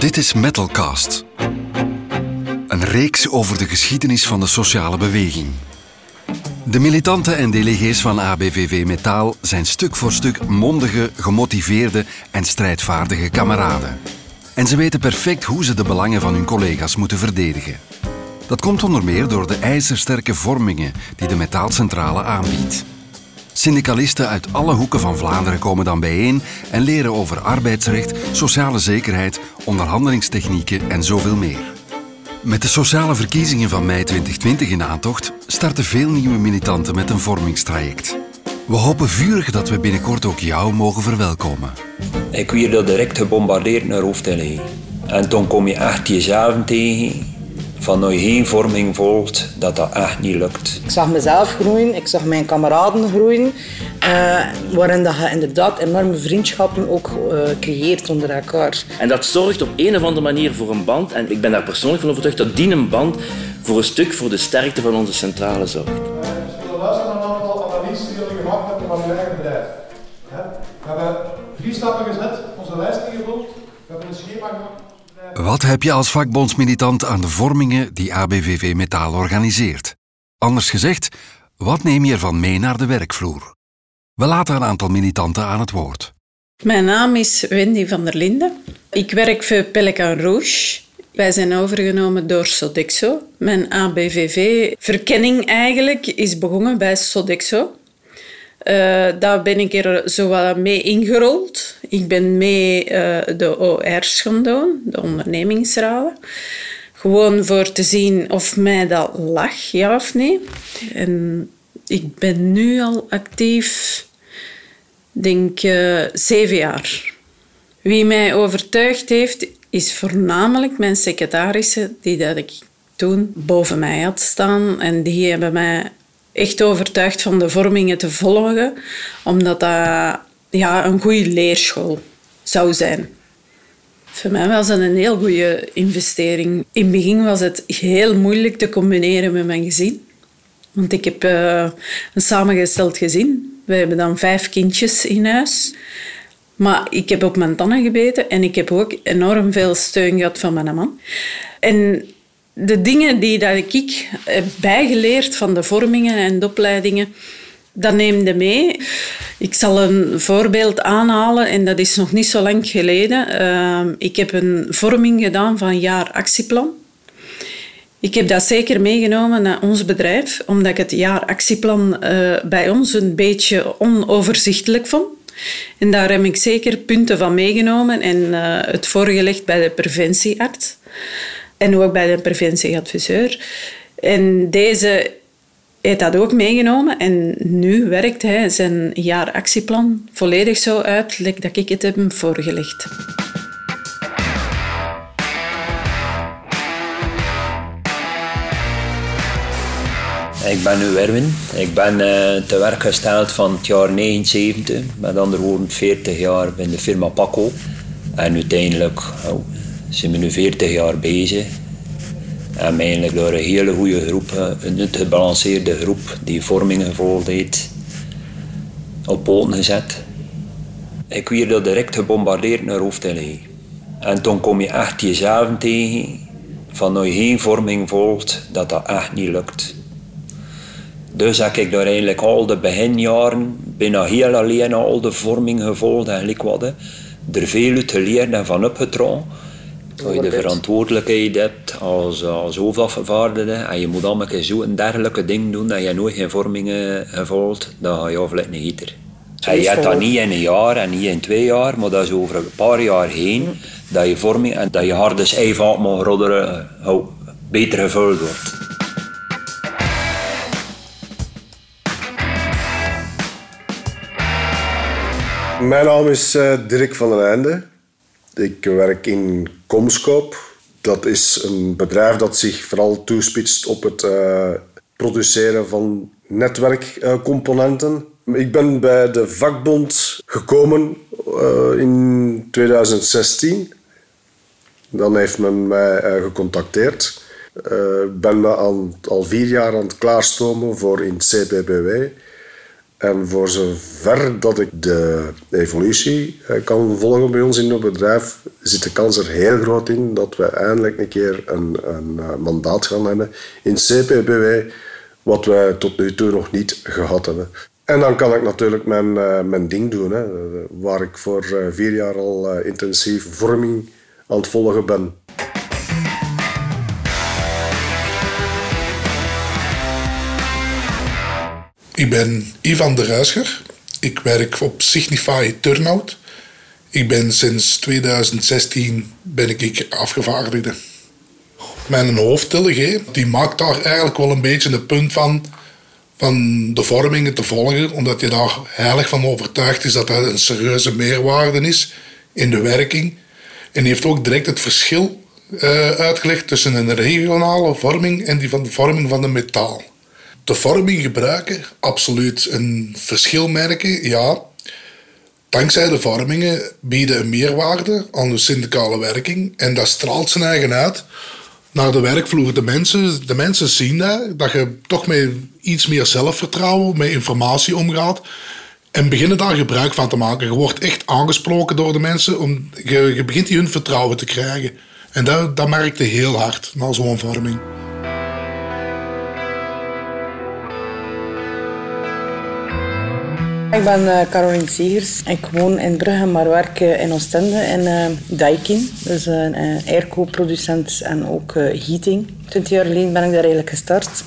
Dit is Metalcast. Een reeks over de geschiedenis van de sociale beweging. De militanten en delegees van ABVV Metaal zijn stuk voor stuk mondige, gemotiveerde en strijdvaardige kameraden. En ze weten perfect hoe ze de belangen van hun collega's moeten verdedigen. Dat komt onder meer door de ijzersterke vormingen die de metaalcentrale aanbiedt. Syndicalisten uit alle hoeken van Vlaanderen komen dan bijeen en leren over arbeidsrecht, sociale zekerheid, onderhandelingstechnieken en zoveel meer. Met de sociale verkiezingen van mei 2020 in aantocht starten veel nieuwe militanten met een vormingstraject. We hopen vurig dat we binnenkort ook jou mogen verwelkomen. Ik werd er direct gebombardeerd naar Hoofdtele. En toen kom je echt jezelf tegen van je geen vorming volgt, dat dat echt niet lukt. Ik zag mezelf groeien, ik zag mijn kameraden groeien, uh, waarin dat je inderdaad enorme vriendschappen ook uh, creëert onder elkaar. En dat zorgt op een of andere manier voor een band, en ik ben daar persoonlijk van overtuigd, dat die een band voor een stuk voor de sterkte van onze centrale zorgt. We zullen luisteren naar een aantal analyses die jullie gemaakt hebben van uw eigen bedrijf. We hebben vier stappen gezet, onze lijst ingevuld, we hebben een schema gemaakt. Wat heb je als vakbondsmilitant aan de vormingen die ABVV Metaal organiseert? Anders gezegd, wat neem je ervan mee naar de werkvloer? We laten een aantal militanten aan het woord. Mijn naam is Wendy van der Linden. Ik werk voor Pelican Rouge. Wij zijn overgenomen door Sodexo. Mijn ABVV-verkenning eigenlijk is begonnen bij Sodexo. Uh, daar ben ik er zo wat mee ingerold. Ik ben mee uh, de OR's gaan de ondernemingsraden. Gewoon voor te zien of mij dat lag, ja of nee. En ik ben nu al actief, denk uh, zeven jaar. Wie mij overtuigd heeft, is voornamelijk mijn secretarissen, die dat ik toen boven mij had staan. En die hebben mij echt overtuigd van de vormingen te volgen, omdat dat ja, een goede leerschool zou zijn. Voor mij was dat een heel goede investering. In het begin was het heel moeilijk te combineren met mijn gezin. Want ik heb uh, een samengesteld gezin. We hebben dan vijf kindjes in huis. Maar ik heb op mijn tanden gebeten en ik heb ook enorm veel steun gehad van mijn man. En de dingen die dat ik heb bijgeleerd van de vormingen en de opleidingen, dat neemde mee. Ik zal een voorbeeld aanhalen en dat is nog niet zo lang geleden. Ehm, ik heb een vorming gedaan van jaar actieplan. Ik heb dat zeker meegenomen naar ons bedrijf, omdat ik het jaar actieplan uh, bij ons een beetje onoverzichtelijk vond. En daar heb ik zeker punten van meegenomen en het voorgelegd bij de preventiearts. En ook bij de preventieadviseur. En deze heeft dat ook meegenomen en nu werkt hij zijn jaaractieplan volledig zo uit dat ik het heb voorgelegd. Ik ben nu Erwin. Ik ben uh, te werk gesteld van het jaar 79, met andere woorden 40 jaar bij de firma Paco. En uiteindelijk oh, zijn we nu 40 jaar bezig. En eigenlijk door een hele goede groep, een gebalanceerde groep die vormingen gevolgd heeft, op poten gezet. Ik werd er direct gebombardeerd naar Hoofdtele. En toen kom je echt jezelf tegen, van je geen vorming volgt, dat dat echt niet lukt. Dus heb ik daar eigenlijk al de beginjaren, bijna heel alleen al de vorming gevolgd en wat. Er veel uit geleerd en van opgetrokken. Dat je de verantwoordelijkheid hebt als, als hoofdafgevaardigde en je moet allemaal zo een dergelijke ding doen dat je nooit geen vormingen volgt, dan ga je afletten niet gieter. En je hebt dat niet in een jaar en niet in twee jaar, maar dat is over een paar jaar heen dat je vorming en dat je harde schijfvaart mag rodderen, uh, beter gevuld wordt. Mijn naam is uh, Dirk van den Einde. Ik werk in Comscope. Dat is een bedrijf dat zich vooral toespitst op het uh, produceren van netwerkcomponenten. ik ben bij de vakbond gekomen uh, in 2016. Dan heeft men mij uh, gecontacteerd. Ik ben me al, vier jaar aan het klaarstomen voor in het CPBW. En voor zover dat ik de evolutie eh, kan volgen bij ons in het bedrijf, zit de kans er heel groot in dat we eindelijk een keer een, een eh, mandaat gaan hebben in CPBW, wat wij tot nu toe nog niet gehad hebben. En dan kan ik natuurlijk mijn, eh, mijn ding doen, hè, waar ik voor vier jaar al intensief vorming aan het volgen ben. Ik ben Ivan de Ruischer. Ik werk op Signify Turnout. Ik ben sinds 2016 ben ik afgevaardigde. Mijn hoofdtillige die maakt daar eigenlijk wel een beetje een punt van van de vormingen te volgen, omdat je daar heilig van overtuigd is dat dat een serieuze meerwaarde is in de werking. En die heeft ook direct het verschil uh, uitgelegd tussen een regionale vorming en die van de vorming van de metaal de vorming gebruiken, absoluut een verschil merken, ja. Dankzij de vormingen bieden een meerwaarde aan de syndicale werking en dat straalt zijn eigen uit naar de werkvloer. De mensen, de mensen zien dat, dat je toch met iets meer zelfvertrouwen, met informatie omgaat en beginnen daar gebruik van te maken. Je wordt echt aangesproken door de mensen, om, je, begint die hun vertrouwen te krijgen. En dat, dat merkte heel hard na zo'n vorming. Ik ben uh, Caroline Segers. Ik woon in Brugge, maar werk in Oostende in uh, Daikin. Dus een airco-producent en ook heating. Twintig jaar geleden ben ik daar eigenlijk gestart.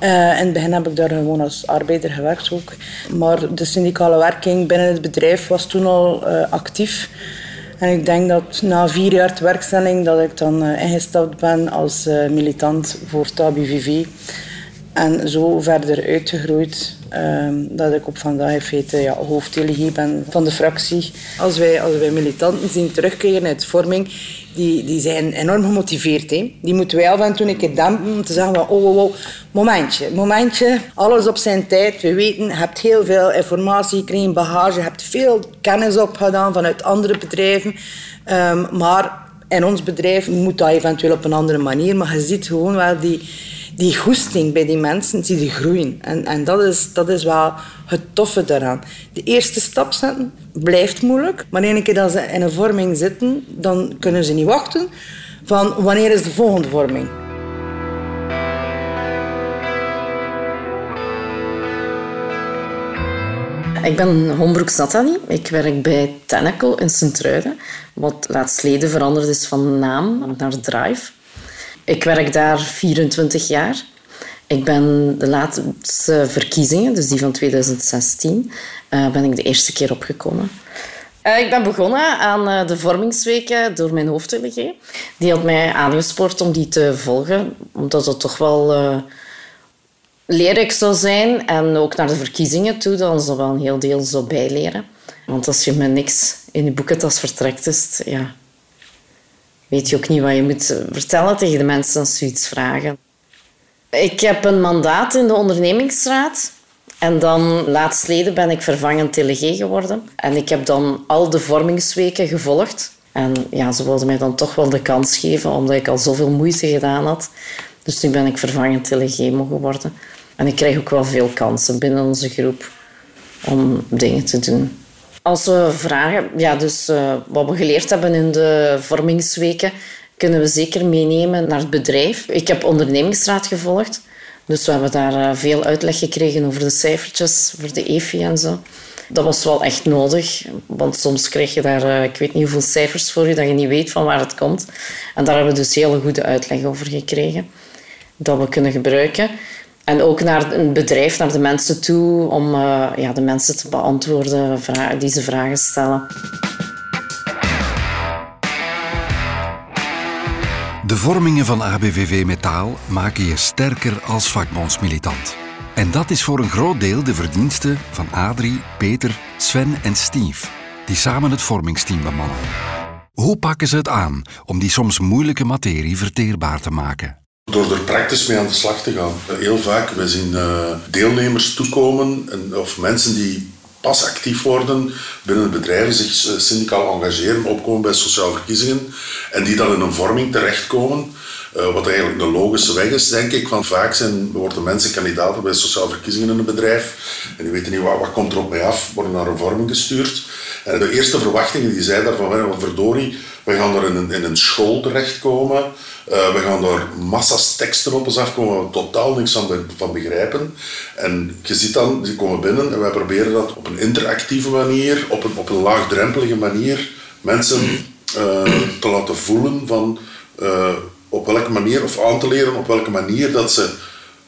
in het begin heb ik daar gewoon als arbeider gewerkt. Maar de syndicale werking binnen het bedrijf was toen al actief. En ik denk dat na vier jaar werkstelling dat ik dan ingestapt ben als militant voor TABIVV. En zo verder uitgegroeid Ehm, dat ik op vandaag in feite ja, ben van de fractie. Als wij, als wij militanten zien terugkeren uit vorming, die, die zijn enorm gemotiveerd. Hè. Die moeten wij af en toe een keer dempen om te zeggen van, oh, oh, oh, momentje, momentje, alles op zijn tijd. We weten, je hebt heel veel informatie gekregen, bagage, je hebt veel kennis opgedaan vanuit andere bedrijven. Um, maar in ons bedrijf moet dat eventueel op een andere manier, maar je ziet gewoon wel die die goesting bij die mensen, zie je groeien. En, en dat, is, dat is wel het toffe daaraan. De eerste stap zetten blijft moeilijk. Maar een keer dat ze in een vorming zitten, dan kunnen ze niet wachten van wanneer is de volgende vorming. Ik ben Hombroeks Nathalie. Ik werk bij Tenaco in Sint-Truiden, wat laatstleden veranderd is van naam naar Drive. Ik werk daar 24 jaar. Ik ben de laatste verkiezingen, dus die van 2016, uh, eh, ben ik de eerste keer opgekomen. Uh, ik ben begonnen aan uh, de vormingsweken door mijn hoofddelegé. Die had mij aangespoord om die te volgen, omdat het toch wel leerrijk zou zijn. En ook naar de verkiezingen toe, dan zou wel een heel deel zo bijleren. Want als je met niks in je boekentas vertrekt, is ja, weet je ook niet wat je moet vertellen tegen de mensen als ze iets vragen. Ik heb een mandaat in de ondernemingsraad. En dan laatstleden ben ik vervangend delegé geworden. En ik heb dan al de vormingsweken gevolgd. En ja, ze wilden mij dan toch wel de kans geven, omdat ik al zoveel moeite gedaan had. Dus nu ben ik vervangend delegé mogen worden. En ik krijg ook wel veel kansen binnen onze groep om dingen te doen. Als we vragen, ja, dus uh, wat we geleerd hebben in de vormingsweken, kunnen we zeker meenemen naar het bedrijf. Ik heb ondernemingsraad gevolgd, dus we hebben daar uh, veel uitleg gekregen over de cijfertjes voor de EFI en zo. Dat was wel echt nodig, want soms krijg je daar, uh, ik weet niet hoeveel cijfers voor je, dat je niet weet van waar het komt. En daar hebben we dus hele goede uitleg over gekregen, dat we kunnen gebruiken. En ook naar een bedrijf, naar de mensen toe, om uh, ja, de mensen te beantwoorden die ze vragen stellen. De vormingen van ABVV Metaal maken je sterker als vakbondsmilitant. En dat is voor een groot deel de verdienste van Adrie, Peter, Sven en Steve, die samen het vormingsteam bemannen. Hoe pakken ze het aan om die soms moeilijke materie verteerbaar te maken? Door er praktisch mee aan de slag te gaan. Heel vaak, we zien uh, deelnemers toekomen en, of mensen die pas actief worden binnen bedrijf, zich eh, syndicaal engageren, opkomen bij sociale verkiezingen en die dan in een vorming terechtkomen. Wat eigenlijk de logische weg is, denk ik. Want vaak zijn, worden mensen kandidaten bij sociale verkiezingen in een bedrijf en die weten niet wat, wat komt er op mij af, worden naar een vorming gestuurd. En de eerste verwachtingen die zij daarvan, verdorie, we gaan er in een, in een school terechtkomen. Uh, we gaan daar massa's teksten op ons afkomen waar we totaal niks van, van begrijpen. En je ziet dan, die komen binnen en wij proberen dat op een interactieve manier, op een, op een laagdrempelige manier, mensen uh, te laten voelen van uh, op welke manier, of aan te leren op welke manier dat ze,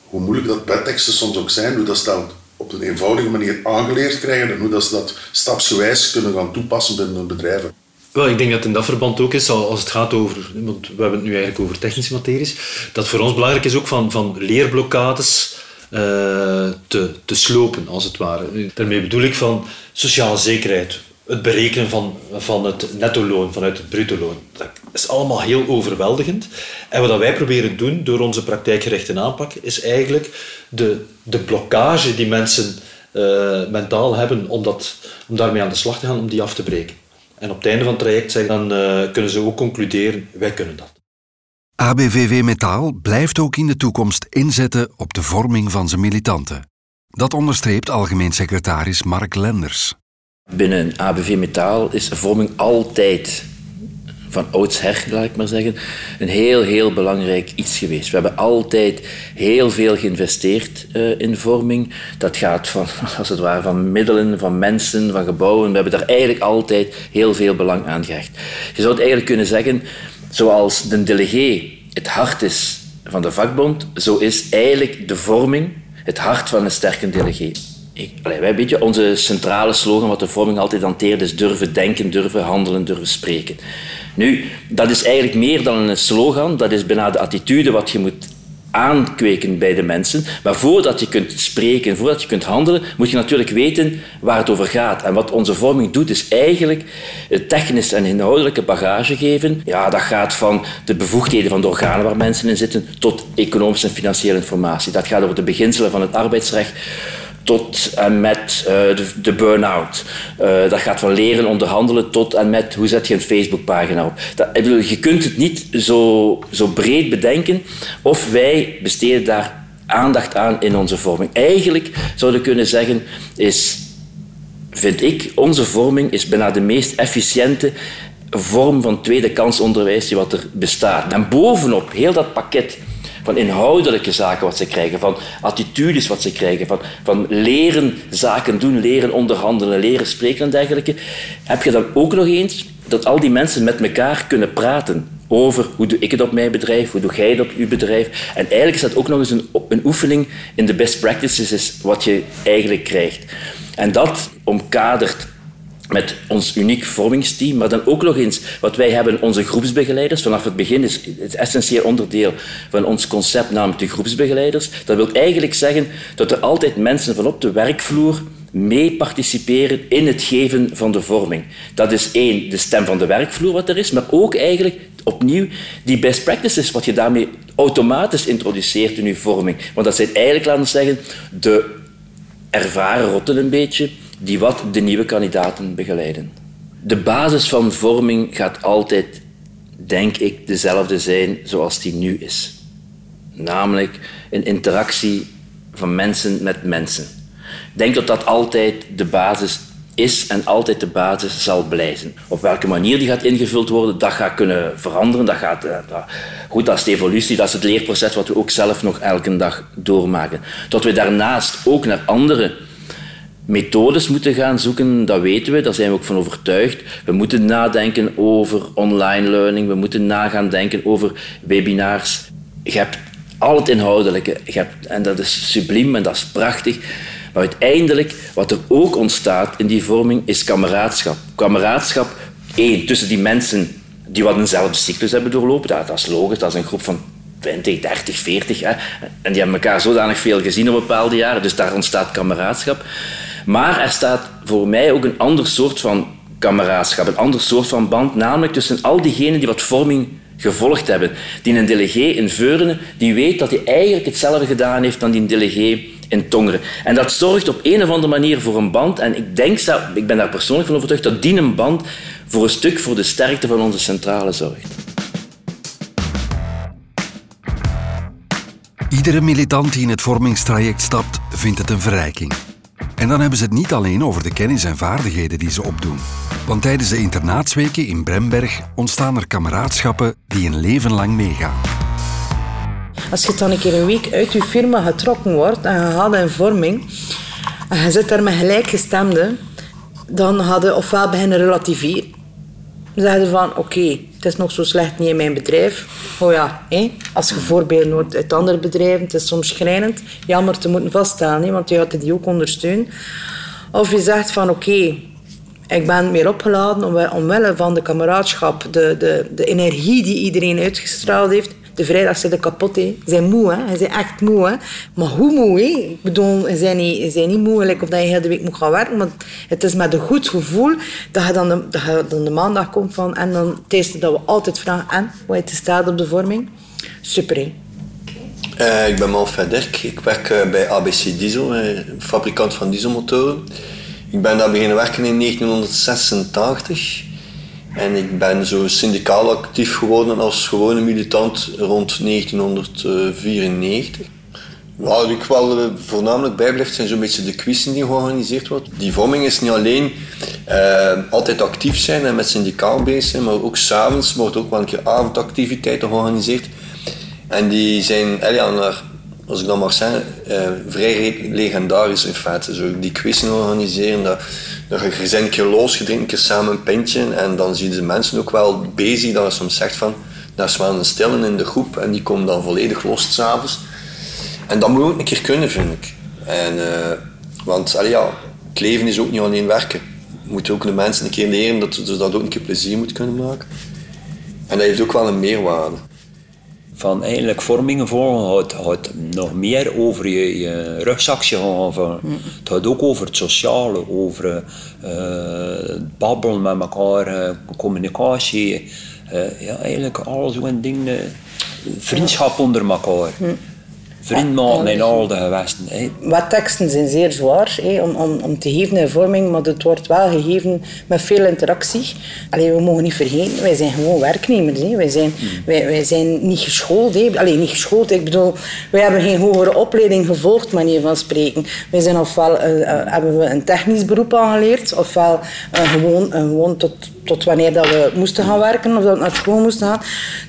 hoe moeilijk dat bedteksten soms ook zijn, hoe dat ze dat op een eenvoudige manier aangeleerd krijgen en hoe dat ze dat stapsgewijs kunnen gaan toepassen binnen hun bedrijven. Wel, ik denk dat in dat verband ook is, als het gaat over, want we hebben het nu eigenlijk over technische materies, dat voor ons belangrijk is ook van, van leerblokkades uh, te, te slopen, als het ware. Daarmee bedoel ik van sociale zekerheid, het berekenen van, van het netto-loon vanuit het bruto-loon. Dat is allemaal heel overweldigend. En wat wij proberen doen door onze praktijkgerichte aanpak, is eigenlijk de, de blokkage die mensen uh, mentaal hebben om, dat, om daarmee aan de slag te gaan, om die af te breken. En op het einde van het traject zeg, dan uh, kunnen ze ook concluderen, wij kunnen dat. ABVV Metaal blijft ook in de toekomst inzetten op de vorming van zijn militanten. Dat onderstreept algemeen secretaris Mark Lenders. Binnen ABV Metaal is vorming altijd van oudsher, laat ik maar zeggen, een heel, heel belangrijk iets geweest. We hebben altijd heel veel geïnvesteerd uh, in vorming. Dat gaat van, als het ware, van middelen, van mensen, van gebouwen. We hebben daar eigenlijk altijd heel veel belang aan gehecht. Je zou het eigenlijk kunnen zeggen, zoals de delegé het hart is van de vakbond, zo is eigenlijk de vorming het hart van een sterke delegé. Ik, allee, wij, beetje, onze centrale slogan, wat de vorming altijd hanteert, is durven denken, durven handelen, durven spreken. Nu, dat is eigenlijk meer dan een slogan, dat is bijna de attitude wat je moet aankweken bij de mensen. Maar voordat je kunt spreken, voordat je kunt handelen, moet je natuurlijk weten waar het over gaat. En wat onze vorming doet, is eigenlijk technische en inhoudelijke bagage geven. Ja, dat gaat van de bevoegdheden van de organen waar mensen in zitten, tot economische en financiële informatie. Dat gaat over de beginselen van het arbeidsrecht tot en met uh, de, burn-out. Uh, dat gaat van leren onderhandelen tot en met hoe zet je een Facebookpagina op. Dat, bedoel, je kunt het niet zo, zo breed bedenken of wij besteden daar aandacht aan in onze vorming. Eigenlijk zouden we kunnen zeggen is, vind ik, onze vorming is bijna de meest efficiënte vorm van tweede kansonderwijs die wat er bestaat. En bovenop heel dat pakket van inhoudelijke zaken wat ze krijgen, van attitudes wat ze krijgen, van, van leren zaken doen, leren onderhandelen, leren spreken en dergelijke, heb je dan ook nog eens dat al die mensen met elkaar kunnen praten over hoe doe ik het op mijn bedrijf, hoe doe jij het op uw bedrijf. En eigenlijk is dat ook nog eens een, een oefening in de best practices is wat je eigenlijk krijgt. En dat omkadert met ons uniek vormingsteam, maar dan ook nog eens wat wij hebben, onze groepsbegeleiders. Vanaf het begin is het essentieel onderdeel van ons concept, namelijk de groepsbegeleiders. Dat wil eigenlijk zeggen dat er altijd mensen van op de werkvloer mee participeren in het geven van de vorming. Dat is één, de stem van de werkvloer wat er is, maar ook eigenlijk opnieuw die best practices wat je daarmee automatisch introduceert in je vorming. Want dat zijn eigenlijk, laten we zeggen, de ervaren rotten een beetje, die wat de nieuwe kandidaten begeleiden. De basis van vorming gaat altijd, denk ik, dezelfde zijn zoals die nu is. Namelijk een interactie van mensen met mensen. Ik denk dat dat altijd de basis is en altijd de basis zal blijven. Op welke manier die gaat ingevuld worden, dat gaat kunnen veranderen. Dat gaat, eh, goed, dat is de evolutie, dat is het leerproces wat we ook zelf nog elke dag doormaken. Dat we daarnaast ook naar andere methodes moeten gaan zoeken, dat weten we, daar zijn we ook van overtuigd. We moeten nadenken over online learning, we moeten nagaan denken over webinars. Je hebt al het inhoudelijke, je hebt, en dat is subliem en dat is prachtig. Maar uiteindelijk, wat er ook ontstaat in die vorming, is kameraadschap. Kameraadschap, één, tussen die mensen die wat eenzelfde cyclus hebben doorlopen, dat, is logisch, dat is een groep van 20, 30, 40. Hè. En die hebben elkaar zodanig veel gezien op bepaalde jaren, dus daar ontstaat kameraadschap. Maar er staat voor mij ook een ander soort van kameraadschap, een ander soort van band, namelijk tussen al diegenen die wat vorming gevolgd hebben. Die een delegé in Veurne, die weet dat hij eigenlijk hetzelfde gedaan heeft dan die delegé in Tongeren. En dat zorgt op een of andere manier voor een band. En ik denk, ik ben daar persoonlijk van overtuigd, dat die een band voor een stuk voor de sterkte van onze centrale zorgt. Iedere militant die in het vormingstraject stapt, vindt het een verrijking. En dan hebben ze het niet alleen over de kennis en vaardigheden die ze opdoen. Want tijdens de internaatsweken in Bremberg ontstaan er kameraadschappen die een leven lang meegaan. Als je dan een keer een week uit je firma getrokken wordt en je gaat in vorming en je zit daar met gelijkgestemden, dan hadden ofwel beginnen relativeren. Zeggen van, oké, het is nog zo slecht niet in mijn bedrijf. Oh ja, hé? als je voorbeelden hoort uit andere bedrijven, het is soms schrijnend, jammer te moeten vaststellen, hé? want je had die ook ondersteunen. Of je zegt van, oké, ik ben meer opgeladen omwille van de kameraadschap, de, de, de energie die iedereen uitgestraald heeft de vrijdag zitten kapot. Hè. Ze zijn moe, hè. Ze zijn echt moe. Hè. Maar hoe moe? Hè? Ik bedoel, ze zijn niet, zijn niet moe of dat je heel de week moet gaan werken. Maar het is met een goed gevoel dat je dan de, dat de maandag komt van... En dan het dat we altijd vragen... En, hoe je te staat op de vorming? Super, hè. Uh, ik ben Manfred Dirk. Ik werk uh, bij ABC Diesel, uh, fabrikant van dieselmotoren. Ik ben daar beginnen werken in 1986. En ik ben zo syndicaal actief geworden als gewone militant rond 1994. Wat ik wel eh, voornamelijk bijblijft zijn zo'n beetje de quizzen die georganiseerd worden. Die vorming is niet alleen uh, altijd actief zijn en met syndicaal bezig zijn, maar ook s'avonds wordt ook wel een keer avondactiviteiten georganiseerd. En die zijn ja, naar als ik dan mag zeggen, uh, vrij legendarisch in feite. Zo die quizzen organiseren, dat, dat je een keer los, je drinkt een keer samen een pintje en dan zie je de mensen ook wel bezig dat je soms zegt van, daar is wel een in de groep en die komen dan volledig los s'avonds. En dat moet ook een keer kunnen, vind ik. En, uh, want allee, ja, het leven is ook niet alleen werken. Je moet ook de mensen een keer leren dat ze dat ook een keer plezier moet kunnen maken. En dat heeft ook wel een meerwaarde van eigenlijk vormingen volgen gaat, gaat nog meer over je, je rugzakje gaan. Van, mm. Het gaat ook over het sociale, over uh, babbelen met elkaar, uh, communicatie. Uh, ja, eigenlijk al zo'n dingen. Vriendschap onder elkaar. Mm vriend maken in al de gewesten. Wat teksten zijn zeer zwaar om, om, om te geven in vorming, maar het wordt wel gegeven met veel interactie. Alleen we mogen niet vergeten, wij zijn gewoon werknemers. Hè. Wij, zijn, hmm. wij, wij zijn niet geschoold. Hè. Alleen niet geschoold, ik bedoel, wij hebben geen hogere opleiding gevolgd, manier van spreken. Wij zijn ofwel uh, hebben we een technisch beroep aangeleerd, ofwel uh, gewoon, uh, gewoon tot tot wanneer dat we moesten gaan werken of dat we naar school moesten gaan.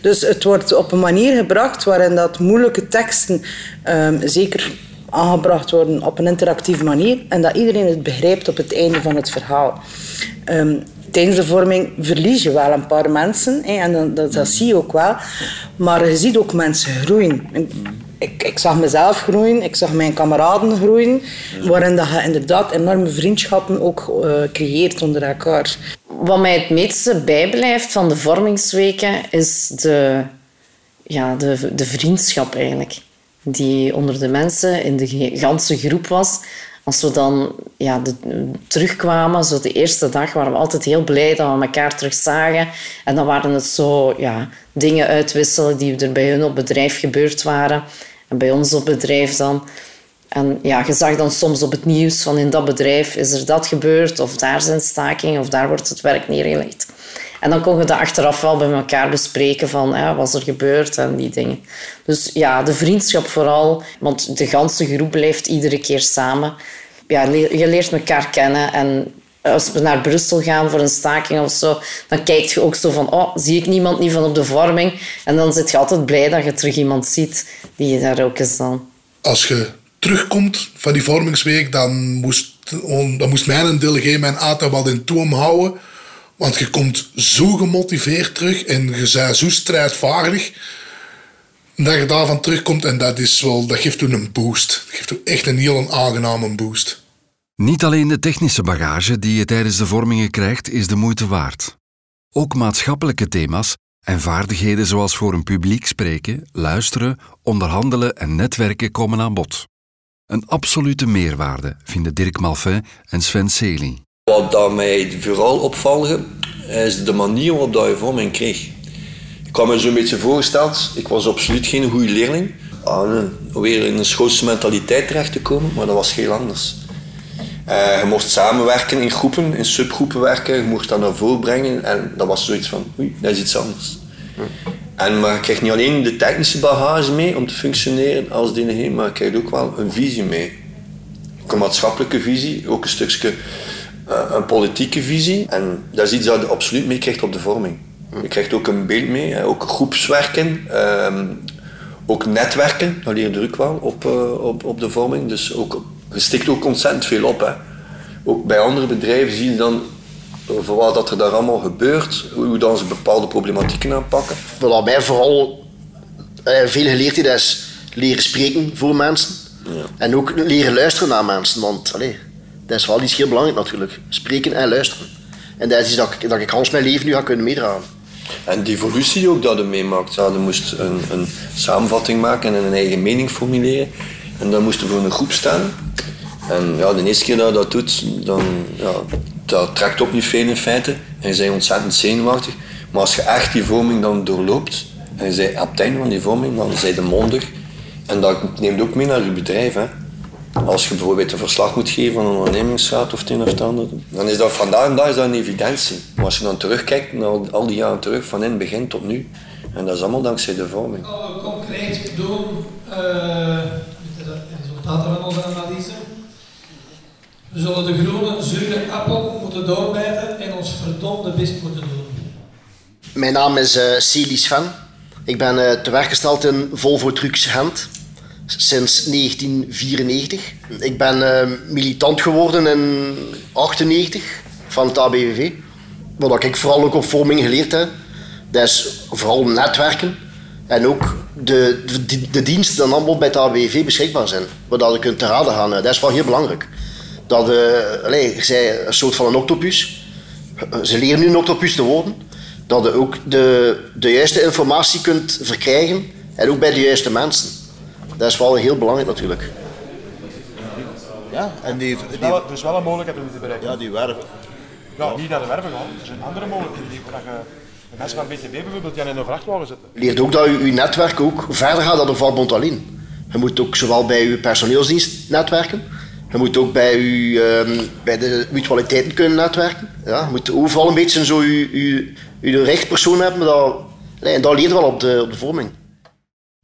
Dus het wordt op een manier gebracht waarin dat moeilijke teksten um, zeker aangebracht worden op een interactieve manier en dat iedereen het begrijpt op het einde van het verhaal. Um, tijdens de vorming verlies je wel een paar mensen en dat, dat, zie je ook wel, maar je ziet ook mensen groeien. Ik, ik, zag mezelf groeien, ik zag mijn kameraden groeien, waarin dat je inderdaad enorme vriendschappen ook uh, creëert onder elkaar wat mij het meeste bijblijft van de vormingsweken is de, ja, de, de vriendschap eigenlijk. Die onder de mensen in de ganse groep was. Als we dan ja, terugkwamen, zo de eerste dag, waren we altijd heel blij dat we elkaar terug zagen. En dan waren het zo ja, dingen uitwisselen die er bij hun op bedrijf gebeurd waren. En bij ons op bedrijf dan. En ja, je zag dan soms op het nieuws van in dat bedrijf is er dat gebeurd, of daar zijn stakingen, of daar wordt het werk neergelegd. En dan kon je dat achteraf wel bij elkaar bespreken van ja, wat er gebeurd en die dingen. Dus ja, de vriendschap vooral, want de ganse groep blijft iedere keer samen. Ja, je leert elkaar kennen en als we naar Brussel gaan voor een staking of zo, dan kijk je ook zo van, oh, zie ik niemand niet van op de vorming? En dan zit je altijd blij dat je terug iemand ziet die je daar ook is dan. Als je terugkomt van die vormingsweek, dan moest, dan moest mijn delegé mijn aantal wat in toom houden. Want je komt zo gemotiveerd terug en je bent zo strijdvaardig dat je daarvan terugkomt en dat, is wel, dat geeft toen een boost. Dat geeft toen echt een heel aangename boost. Niet alleen de technische bagage die je tijdens de vormingen krijgt, is de moeite waard. Ook maatschappelijke thema's en vaardigheden zoals voor een publiek spreken, luisteren, onderhandelen en netwerken komen aan bod. Een absolute meerwaarde, vinden Dirk Malfin en Sven Sely. Wat dat mij vooral opvalde, is de manier waarop je vorming kreeg. Ik kwam me zo'n beetje voorgesteld, ik was absoluut geen goede leerling. aan weer in een Schootse mentaliteit terecht te komen, maar dat was heel anders. Eh, je mocht samenwerken in groepen, in subgroepen werken, je mocht dat naar voren brengen en dat was zoiets van, oei, dat is iets anders. En, maar je krijgt niet alleen de technische bagage mee om te functioneren als heen, maar je krijgt ook wel een visie mee. Ook een maatschappelijke visie, ook een stukje uh, een politieke visie. En dat is iets dat je absoluut mee krijgt op de vorming. Je krijgt ook een beeld mee, ook groepswerken, ehm, ook netwerken, dat leer ook wel op, uh, op, op de vorming. Dus ook, je stikt ook ontzettend veel op. Hè. Ook bij andere bedrijven zie je dan voor wat dat er daar allemaal gebeurt, hoe dan ze bepaalde problematieken aanpakken. Wat mij vooral eh, veel geleerd heeft, is leren spreken voor mensen. Ja. En ook leren luisteren naar mensen, want allez, dat is wel iets heel belangrijk natuurlijk. Spreken en luisteren. En dat is iets dat ik, dat ik Hans mijn leven nu ga kunnen meedragen. En de evolutie ook dat je meemaakt. Ja, je moest een, een samenvatting maken en een eigen mening formuleren. En dan moest je voor een groep staan. En ja, de eerste keer dat je dat doet, dan ja, dat trekt op niet veel in feite. En je bent ontzettend zenuwachtig. Maar als je echt die vorming dan doorloopt, en je bent op het einde van die vorming, dan zijn je mondig. En dat neemt ook mee naar je bedrijf. Hè. Als je bijvoorbeeld een verslag moet geven van een ondernemingsraad of het een of het ander, dan is dat vandaag en een evidentie. Maar als je dan terugkijkt naar al die jaren terug, van in het begin tot nu, en dat is allemaal dankzij de vorming. Concreet doen, uh, de resultaten van onze analyse, we zullen de groene, zure appel moeten doorbijten en ons verdomde best moeten doen. Mijn naam is uh, Celis Van. Ik ben uh, te werk gesteld in Volvo Trucks Gent sinds 1994. Ik ben uh, militant geworden in 1998 van het ABVV. Wat ik vooral ook op vorming geleerd heb, dat is vooral netwerken. En ook de, de, de diensten die allemaal bij het ABV beschikbaar zijn. Waar je kunt te raden gaan. Dat is wel heel belangrijk. Dat, uh, allez, je zei een soort van een octopus. Ze leren nu een octopus te worden. Dat je ook de, de juiste informatie kunt verkrijgen. En ook bij de juiste mensen. Dat is wel heel belangrijk natuurlijk. Ja, en die, die... Er, is wel, een mogelijkheid om die te bereiken. Ja, die werven. Ja, niet naar de werven gaan. Er zijn andere mogelijkheden. Die, waar je, de mensen van BTB bijvoorbeeld die in een vrachtwagen zitten. Je leert ook dat je, je netwerk ook verder gaat dan de Valbond alleen. Je moet ook zowel bij je personeelsdienst netwerken. Je moet ook bij, je, um, bij de mutualiteiten kunnen netwerken. Ja, je moet overal een beetje zo je, je, je rechtpersoon hebben. Dat, en dat leert wel op de, op de vorming.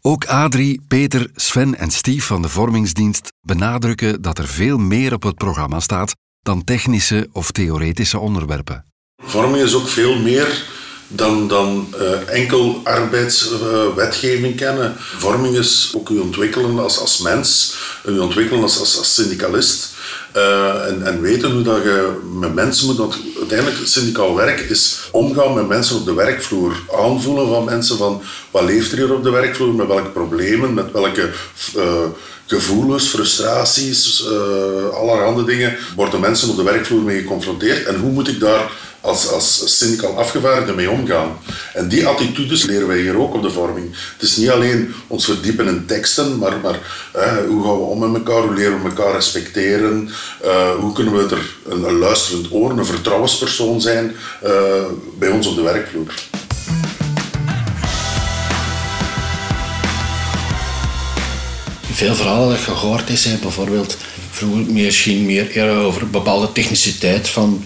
Ook Adrie, Peter, Sven en Steve van de Vormingsdienst benadrukken dat er veel meer op het programma staat dan technische of theoretische onderwerpen. Vorming is ook veel meer dan, dan uh, enkel arbeidswetgeving kennen. Vorming is ook u ontwikkelen als, als mens, u ontwikkelen als, als, syndicalist. Uh, en, en, weten hoe dat je met mensen moet. Want uiteindelijk, syndicaal werk is omgaan met mensen op de werkvloer. Aanvoelen van mensen van wat leeft er hier op de werkvloer, met welke problemen, met welke uh, gevoelens, frustraties, allerhande dingen worden mensen op de werkvloer mee geconfronteerd. En hoe moet ik daar als, als syndicaal afgevaardigde mee omgaan. En die attitudes leren wij hier ook op de vorming. Het is niet alleen ons verdiepen in teksten, maar, maar hoe gaan we om met elkaar, hoe leren we elkaar respecteren, uh, hoe kunnen we er een, luisterend oor, een vertrouwenspersoon zijn uh, bij ons op de werkvloer. Veel verhalen dat je gehoord is, bijvoorbeeld vroeger misschien meer over bepaalde techniciteit van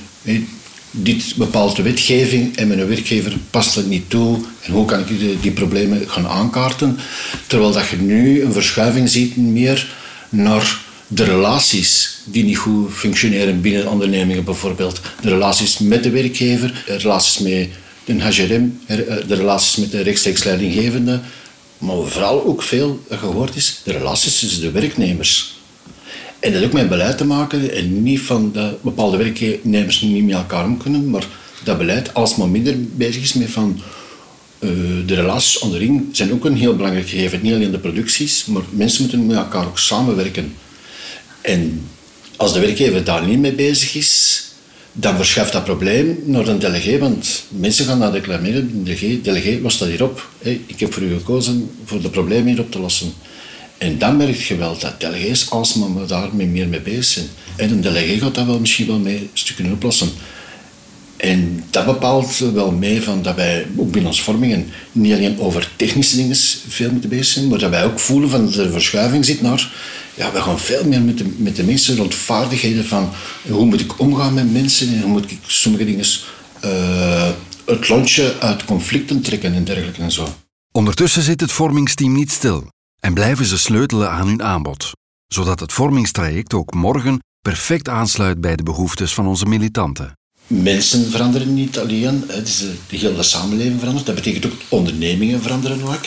dit bepaalt de wetgeving en mijn werkgever past het niet toe. En hoe kan ik die, problemen gaan aankaarten? Terwijl dat je nu een verschuiving ziet meer naar de relaties die niet goed functioneren binnen ondernemingen bijvoorbeeld. De relaties met de werkgever, de relaties met de HRM, de relaties met de rechtstreeks leidinggevende. Maar vooral ook veel gehoord is de relaties tussen de werknemers. En dat ook met beleid te maken en niet van dat bepaalde werknemers niet met elkaar om kunnen, maar dat beleid alsmaar minder bezig is met van uh, de relaties onderling zijn ook een heel belangrijk gegeven. Niet alleen de producties, maar mensen moeten met elkaar ook samenwerken. En als de werkgever daar niet mee bezig is, dan verschuift dat probleem naar een delegé, want mensen gaan naar declareren, delegé, delegé lost dat hier op. Hey, ik heb voor u gekozen voor de problemen hier op te lossen. En dan merk je wel dat delegees alsmaar daar meer mee bezig zijn. En een delegé gaat dat wel misschien wel mee stukken oplossen. En dat bepaalt wel mee van dat wij ook binnen ons vormingen niet alleen over technische dingen veel moeten bezig zijn, maar dat wij ook voelen van dat er verschuiving zit naar ja, we gaan veel meer met de, met de mensen rond vaardigheden van hoe moet ik omgaan met mensen en hoe moet ik sommige dingen uh, het lontje uit conflicten trekken en dergelijke en zo. Ondertussen zit het vormingsteam niet stil en blijven ze sleutelen aan hun aanbod, zodat het vormingstraject ook morgen perfect aansluit bij de behoeftes van onze militanten. Mensen veranderen niet alleen, het is de hele samenleving verandert. Dat betekent ook ondernemingen veranderen ook.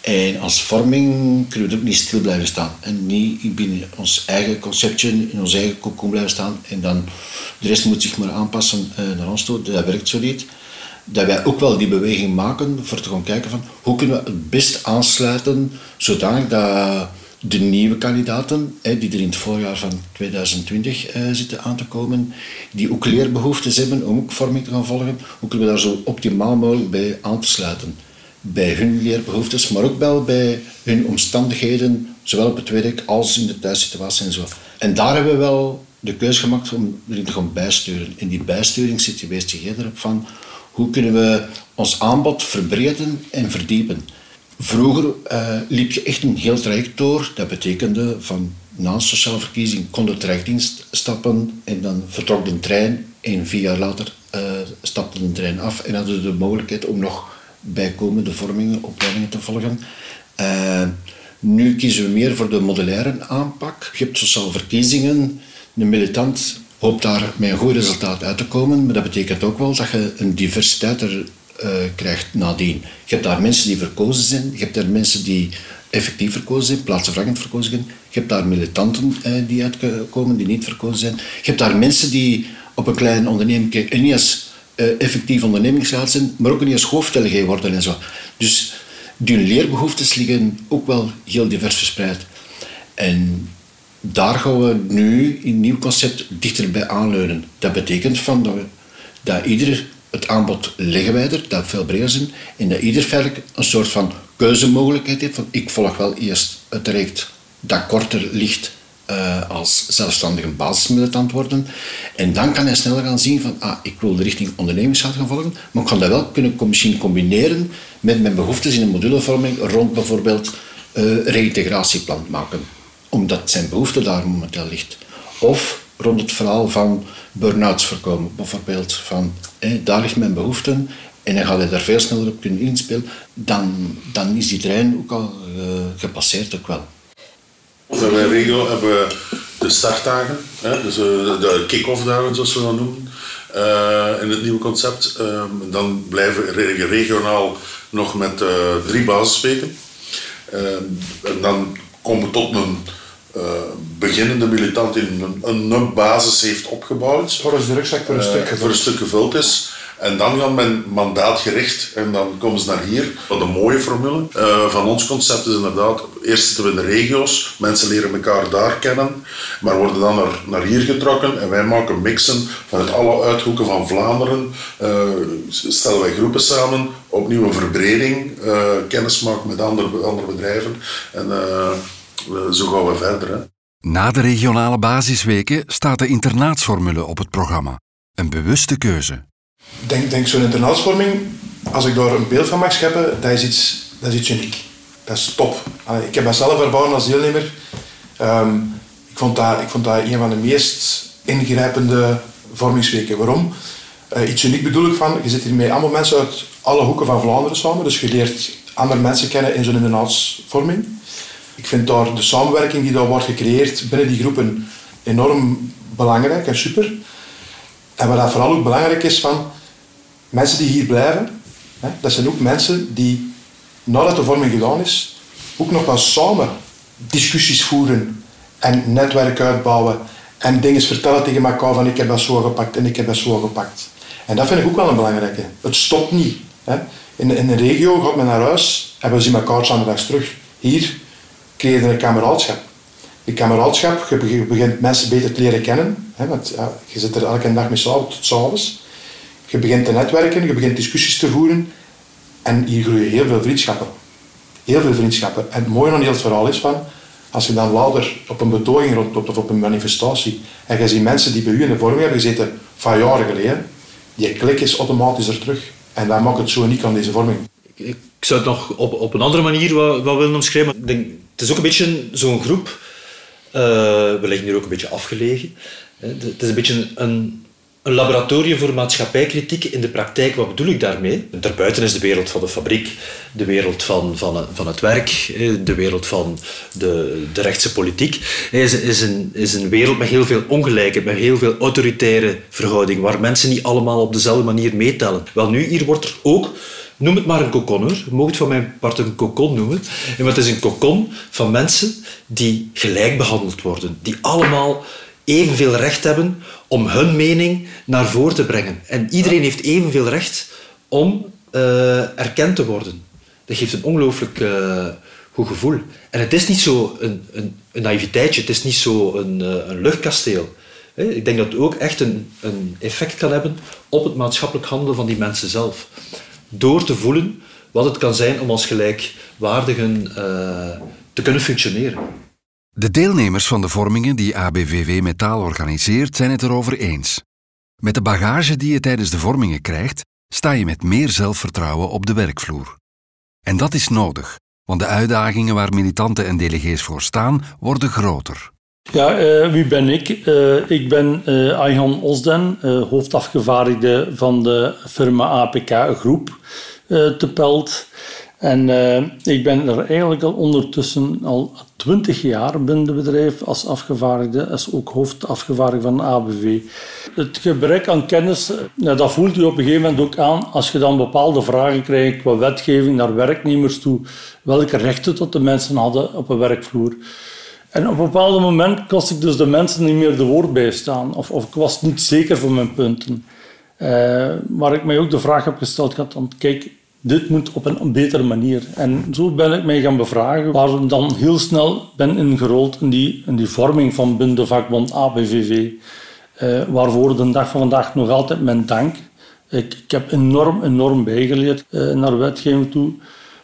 En als vorming kunnen we ook niet stil blijven staan. En niet binnen ons eigen conceptje, in ons eigen cocoon blijven staan. En dan de rest moet zich maar aanpassen uh, naar ons toe. Dat werkt zo niet. Dat wij ook wel die beweging maken voor te gaan kijken van hoe kunnen we het best aansluiten zodanig dat de nieuwe kandidaten, die er in het voorjaar van 2020 eh, zitten aan te komen, die ook leerbehoeftes hebben om ook vorming te gaan volgen, hoe kunnen we daar zo optimaal mogelijk bij aan te sluiten bij hun leerbehoeftes, maar ook wel bij hun omstandigheden, zowel op het werk als in de thuissituatie en zo. En daar hebben we wel de keuze gemaakt om erin te gaan bijsturen. In die bijsturing zit je wees erop van hoe kunnen we ons aanbod verbreden en verdiepen. Vroeger uh, liep je echt een heel traject door. Dat betekende van na een sociale verkiezing kon de trajectdienst stappen en dan vertrok de trein en vier jaar later uh, stapte de trein af en hadden de mogelijkheid om nog bijkomende vormingen, opleidingen te volgen. Uh, nu kiezen we meer voor de modulaire aanpak. Je hebt sociale verkiezingen. De militant hoopt daar met een goed resultaat uit te komen, maar dat betekent ook wel dat je een diversiteit er, uh, krijgt nadien. Je hebt daar mensen die verkozen zijn, je hebt daar mensen die effectief verkozen zijn, plaatsvervangend verkozen zijn. Je hebt daar militanten uh, die uitkomen, die niet verkozen zijn. Je hebt daar mensen die op een klein onderneming en niet als effectief ondernemingsraad zijn, maar ook niet eens hoofddelegé worden en zo. Dus die leerbehoeftes liggen ook wel heel divers verspreid. En daar gaan we nu in nieuw concept dichterbij aanleunen. Dat betekent van dat, ieder het aanbod leggen wij er, dat veel breder zijn, en dat ieder feitelijk een soort van keuzemogelijkheid heeft van ik volg wel eerst het traject dat korter ligt uh, als zelfstandige basismilitant worden. En dan kan hij sneller gaan zien van, ah, ik wil de richting ondernemingsraad gaan volgen, maar ik kan dat wel kunnen misschien combineren met mijn behoeftes in een modulevorming rond bijvoorbeeld uh, reïntegratieplan maken. Omdat zijn behoefte daar momenteel ligt. Of rond het verhaal van burn-outs voorkomen. Bijvoorbeeld van, eh, daar ligt mijn behoefte en dan gaat hij daar veel sneller op kunnen inspelen. Dan, dan is die trein ook al uh, gepasseerd ook wel. Bij mijn regio hebben we de startdagen, hè, dus eh, de kick-off dagen zoals we dat noemen, uh, in het nieuwe concept. Uh, dan blijven we regionaal nog met drie basisweken. en dan komen we tot een beginnende militant die een, een, basis heeft opgebouwd. Voor een rugzak voor een stuk gevuld. Voor een stuk gevuld is. En dan gaat men mandaatgericht en dan komen ze naar hier. Wat een mooie formule uh, van ons concept is inderdaad, eerst zitten we in de regio's, mensen leren elkaar daar kennen, maar worden dan naar, naar hier getrokken en wij maken mixen vanuit alle uithoeken van Vlaanderen. Uh, stellen wij groepen samen, opnieuw een verbreding, uh, kennis maken met andere, andere bedrijven en zo gaan we verder. Hè. Na de regionale basisweken staat de internaatsformule op het programma. Een bewuste keuze denk, denk zo'n internaatsvorming, als ik daar een beeld van mag scheppen, dat is iets, dat is iets uniek. Dat is top. Ik heb dat zelf ervaren als deelnemer. Um, ik, vond dat, ik vond dat een van de meest ingrijpende vormingsweken. Waarom? Uh, iets uniek bedoel ik van, je zit hier met allemaal mensen uit alle hoeken van Vlaanderen samen, dus je leert andere mensen kennen in zo'n internaatsvorming. Ik vind daar de samenwerking die daar wordt gecreëerd binnen die groepen enorm belangrijk en super. En wat vooral ook belangrijk is van mensen die hier blijven, hè, dat zijn ook mensen die nadat de vorming gedaan is, ook nog wel samen discussies voeren en netwerk uitbouwen en dingen vertellen tegen elkaar van ik heb dat zo gepakt en ik heb dat zo gepakt. En dat vind ik ook wel een belangrijke. Het stopt niet. Hè. In, in een regio gaat men naar huis en we zien elkaar zondags terug. Hier creëer een kameraadschap. Die kameraadschap, je begint mensen beter te leren kennen. Hè, want je zit er elke dag mee samen tot s'avonds. Je begint te netwerken, je begint discussies te voeren. En hier groeien heel veel vriendschappen. Heel veel vriendschappen. En het mooie aan heel verhaal is van, als je dan later op een betoging rondloopt of op een manifestatie en je ziet mensen die bij u in de vorming hebben gezeten van jaren geleden, die klik is automatisch er terug. En dat maakt het zo uniek aan deze vorming. Ik zou het nog op, op een andere manier wat, willen omschrijven. Ik denk, het is ook een beetje zo'n groep. Uh, we liggen hier ook een beetje afgelegen. Het is een beetje een, een laboratorium voor maatschappijkritiek in de praktijk. Wat bedoel ik daarmee? Daarbuiten is de wereld van de fabriek, de wereld van, van, van het werk, de wereld van de, de rechtse politiek. Het is, is, een, is een wereld met heel veel ongelijkheid, met heel veel autoritaire verhoudingen, waar mensen niet allemaal op dezelfde manier meetellen. Wel nu, hier wordt er ook Noem het maar een kokon hoor. Je het van mijn part een kokon noemen. En het is een kokon van mensen die gelijk behandeld worden. Die allemaal evenveel recht hebben om hun mening naar voren te brengen. En iedereen heeft evenveel recht om uh, erkend te worden. Dat geeft een ongelooflijk uh, goed gevoel. En het is niet zo een, een, een naïviteitje, het is niet zo een, uh, een luchtkasteel. Ik denk dat het ook echt een, een effect kan hebben op het maatschappelijk handelen van die mensen zelf. Door te voelen wat het kan zijn om als gelijkwaardigen te kunnen functioneren. De deelnemers van de vormingen die ABVV Metaal organiseert zijn het erover eens. Met de bagage die je tijdens de vormingen krijgt, sta je met meer zelfvertrouwen op de werkvloer. En dat is nodig, want de uitdagingen waar militanten en delegees voor staan, worden groter. Ja, uh, wie ben ik? Uh, ik ben uh, Ayhan Osden, hoofdafgevaardigde van de firma APK Groep te Pelt. En ik ben er eigenlijk al ondertussen al twintig jaar binnen het bedrijf als afgevaardigde, als ook hoofdafgevaardigde van ABV. Het gebrek aan kennis, ja, dat voelt u op een gegeven moment ook aan als je dan bepaalde vragen krijgt qua wetgeving naar werknemers toe, welke rechten tot de mensen hadden op een werkvloer. En op een bepaald moment kost ik dus de mensen niet meer de woord bijstaan, of, of ik was niet zeker van mijn punten. Uh, waar ik mij ook de vraag heb gesteld, had, want kijk, dit moet op een betere manier. En zo ben ik mij gaan bevragen, waar ik dan heel snel ben ingerold in die, die vorming van binnen de vakbond ABVV. Uh, eh, waarvoor de dag van vandaag nog altijd mijn dank. Ik, ik heb enorm, enorm bijgeleerd uh, naar wetgeving toe.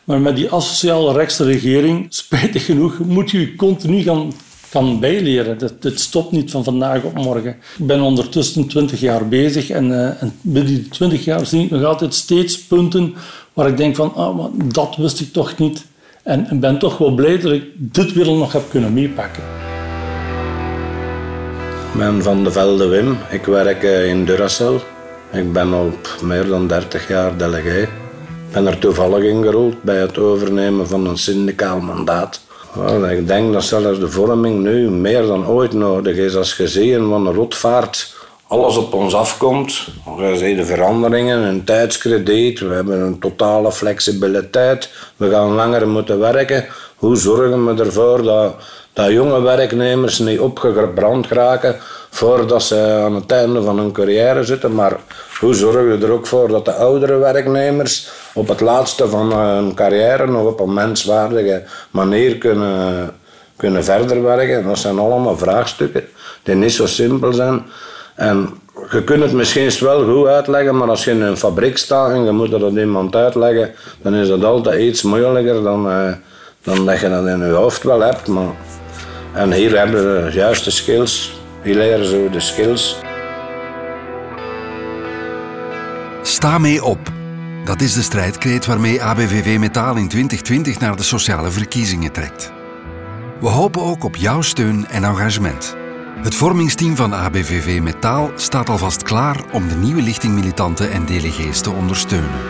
Maar met die asociale rechtse regering, spijtig genoeg, moet je continu gaan kan bijleren. Het stopt niet van vandaag op morgen. Ik ben ondertussen 20 jaar bezig en, uh, en binnen die 20 jaar zie ik nog altijd steeds punten waar ik denk van, oh, dat wist ik toch niet. En, en ben toch wel blij dat ik dit weer nog heb kunnen meepakken. Ik ben van de Velde Wim. Ik werk eh, in Duracell. Ik ben al meer dan 30 jaar delegé. Ben er toevallig ingerold bij het overnemen van een syndicaal mandaat. Ik denk dat zelfs de vorming nu meer dan ooit nodig is. Als gezien van de rotvaart alles op ons afkomt. We de veranderingen, een tijdskrediet, we hebben een totale flexibiliteit. We gaan langer moeten werken. Hoe zorgen we ervoor dat, dat jonge werknemers niet opgebrand geraken voordat ze aan het einde van hun carrière zitten? Maar hoe zorgen we er ook voor dat de oudere werknemers op het laatste van hun carrière nog op een menswaardige manier kunnen, kunnen verder werken? Dat zijn allemaal vraagstukken die niet zo simpel zijn. En je kunt het misschien wel goed uitleggen, maar als je in een fabriek staat en je moet dat iemand uitleggen, dan is dat altijd iets moeilijker dan, uh, dan dat je dat in je hoofd wel hebt. En hier hebben we de juiste skills. Hier leren ze de skills. Sta mee op. Dat is de strijdkreet waarmee ABVV Metaal in 2020 naar de sociale verkiezingen trekt. We hopen ook op jouw steun en engagement. Het vormingsteam van ABVV Metaal staat alvast klaar om de nieuwe lichting militanten en delegees te ondersteunen.